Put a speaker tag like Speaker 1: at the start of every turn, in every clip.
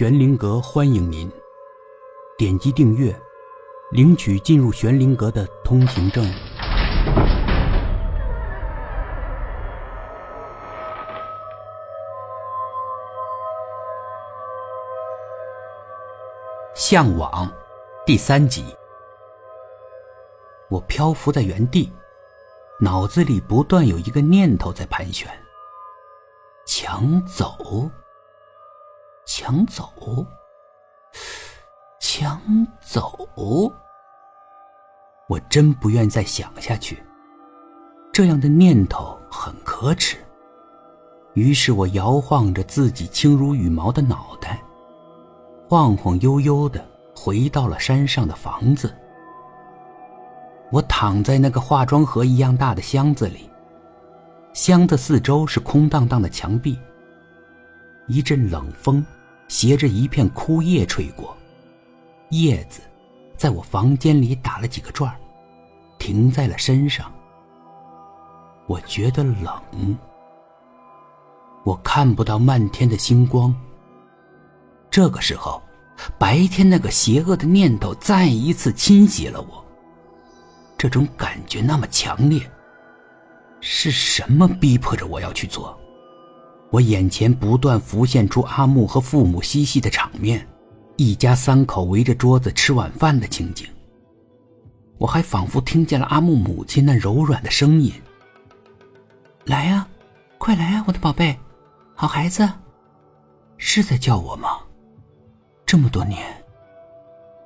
Speaker 1: 玄灵阁欢迎您，点击订阅，领取进入玄灵阁的通行证。向往，第三集。我漂浮在原地，脑子里不断有一个念头在盘旋：抢走。抢走，抢走！我真不愿再想下去，这样的念头很可耻。于是我摇晃着自己轻如羽毛的脑袋，晃晃悠悠的回到了山上的房子。我躺在那个化妆盒一样大的箱子里，箱子四周是空荡荡的墙壁，一阵冷风。携着一片枯叶吹过，叶子在我房间里打了几个转停在了身上。我觉得冷，我看不到漫天的星光。这个时候，白天那个邪恶的念头再一次侵袭了我。这种感觉那么强烈，是什么逼迫着我要去做？我眼前不断浮现出阿木和父母嬉戏的场面，一家三口围着桌子吃晚饭的情景。我还仿佛听见了阿木母亲那柔软的声音：“来呀，快来呀，我的宝贝，好孩子。”是在叫我吗？这么多年，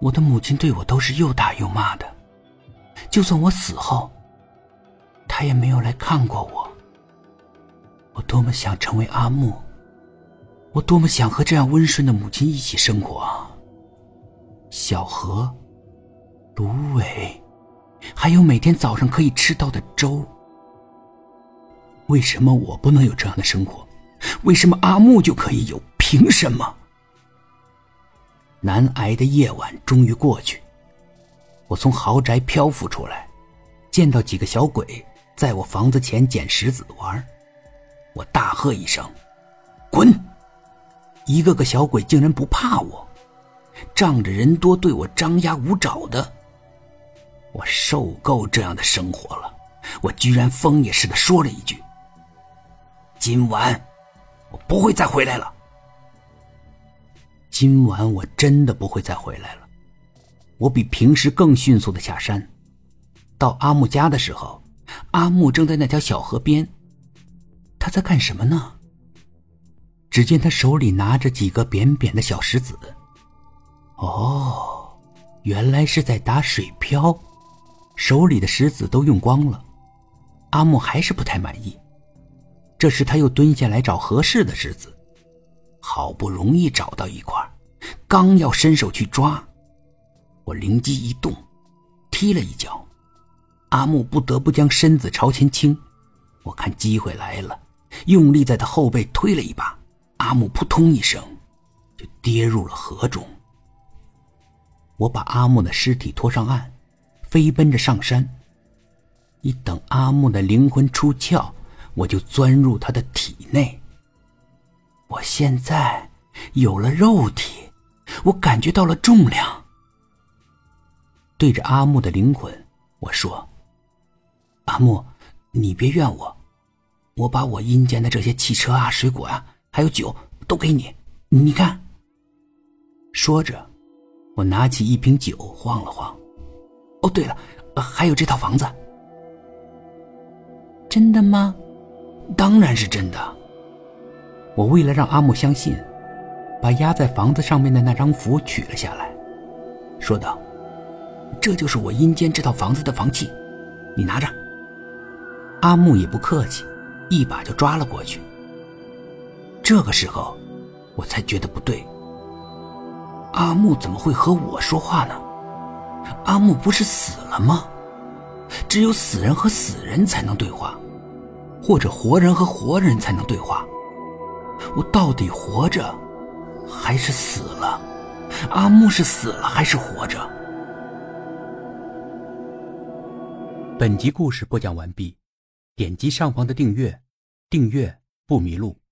Speaker 1: 我的母亲对我都是又打又骂的，就算我死后，她也没有来看过我。我多么想成为阿木，我多么想和这样温顺的母亲一起生活啊！小河、芦苇，还有每天早上可以吃到的粥。为什么我不能有这样的生活？为什么阿木就可以有？凭什么？难挨的夜晚终于过去，我从豪宅漂浮出来，见到几个小鬼在我房子前捡石子玩。我大喝一声：“滚！”一个个小鬼竟然不怕我，仗着人多对我张牙舞爪的。我受够这样的生活了，我居然疯也似的说了一句：“今晚我不会再回来了。”今晚我真的不会再回来了。我比平时更迅速的下山，到阿木家的时候，阿木正在那条小河边。他在干什么呢？只见他手里拿着几个扁扁的小石子。哦，原来是在打水漂，手里的石子都用光了。阿木还是不太满意。这时他又蹲下来找合适的石子，好不容易找到一块，刚要伸手去抓，我灵机一动，踢了一脚，阿木不得不将身子朝前倾。我看机会来了。用力在他后背推了一把，阿木扑通一声，就跌入了河中。我把阿木的尸体拖上岸，飞奔着上山。一等阿木的灵魂出窍，我就钻入他的体内。我现在有了肉体，我感觉到了重量。对着阿木的灵魂，我说：“阿木，你别怨我。”我把我阴间的这些汽车啊、水果啊，还有酒都给你，你看。说着，我拿起一瓶酒晃了晃。哦，对了，还有这套房子。真的吗？当然是真的。我为了让阿木相信，把压在房子上面的那张符取了下来，说道：“这就是我阴间这套房子的房契，你拿着。”阿木也不客气。一把就抓了过去。这个时候，我才觉得不对。阿木怎么会和我说话呢？阿木不是死了吗？只有死人和死人才能对话，或者活人和活人才能对话。我到底活着，还是死了？阿木是死了还是活着？本集故事播讲完毕，点击上方的订阅。订阅不迷路。